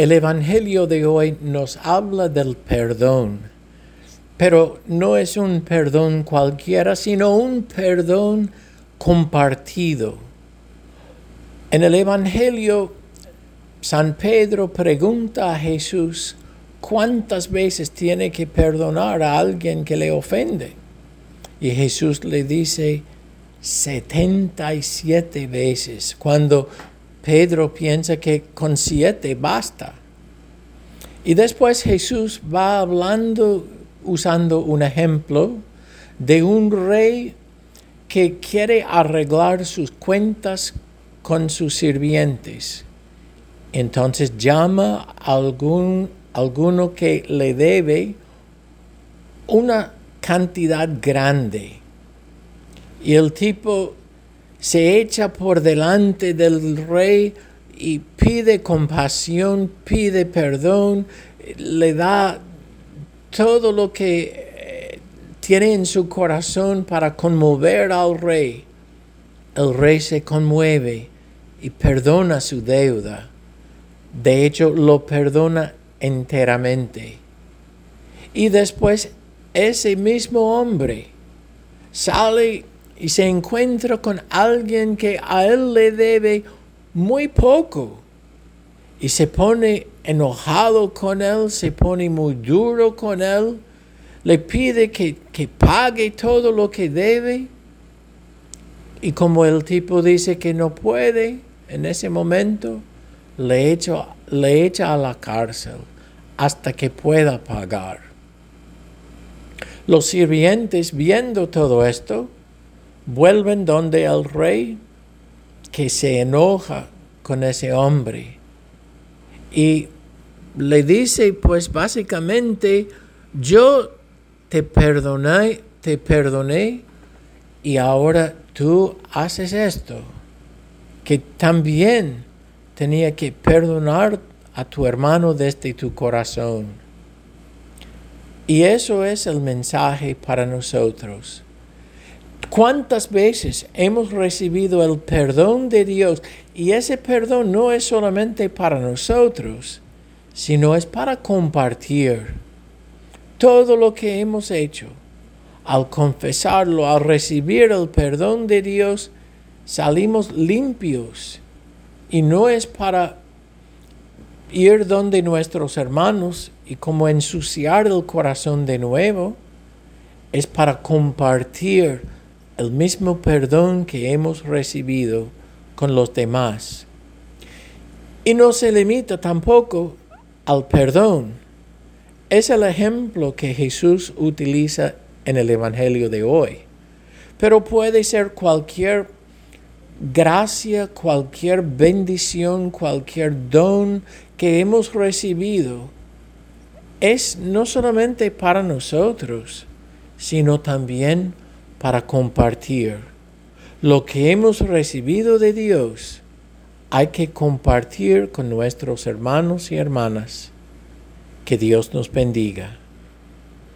El Evangelio de hoy nos habla del perdón, pero no es un perdón cualquiera, sino un perdón compartido. En el Evangelio, San Pedro pregunta a Jesús cuántas veces tiene que perdonar a alguien que le ofende. Y Jesús le dice 77 veces, cuando Pedro piensa que con siete basta. Y después Jesús va hablando, usando un ejemplo de un rey que quiere arreglar sus cuentas con sus sirvientes. Entonces llama a algún, alguno que le debe una cantidad grande. Y el tipo se echa por delante del rey y pide compasión, pide perdón, le da todo lo que eh, tiene en su corazón para conmover al rey. El rey se conmueve y perdona su deuda. De hecho, lo perdona enteramente. Y después ese mismo hombre sale y se encuentra con alguien que a él le debe muy poco y se pone enojado con él, se pone muy duro con él, le pide que, que pague todo lo que debe y como el tipo dice que no puede en ese momento, le le echa a la cárcel hasta que pueda pagar. Los sirvientes viendo todo esto, vuelven donde el rey que se enoja con ese hombre y le dice pues básicamente yo te perdoné, te perdoné y ahora tú haces esto que también tenía que perdonar a tu hermano desde tu corazón. Y eso es el mensaje para nosotros. ¿Cuántas veces hemos recibido el perdón de Dios? Y ese perdón no es solamente para nosotros, sino es para compartir todo lo que hemos hecho. Al confesarlo, al recibir el perdón de Dios, salimos limpios. Y no es para ir donde nuestros hermanos y como ensuciar el corazón de nuevo, es para compartir el mismo perdón que hemos recibido con los demás. Y no se limita tampoco al perdón. Es el ejemplo que Jesús utiliza en el Evangelio de hoy. Pero puede ser cualquier gracia, cualquier bendición, cualquier don que hemos recibido. Es no solamente para nosotros, sino también para para compartir. Lo que hemos recibido de Dios hay que compartir con nuestros hermanos y hermanas. Que Dios nos bendiga.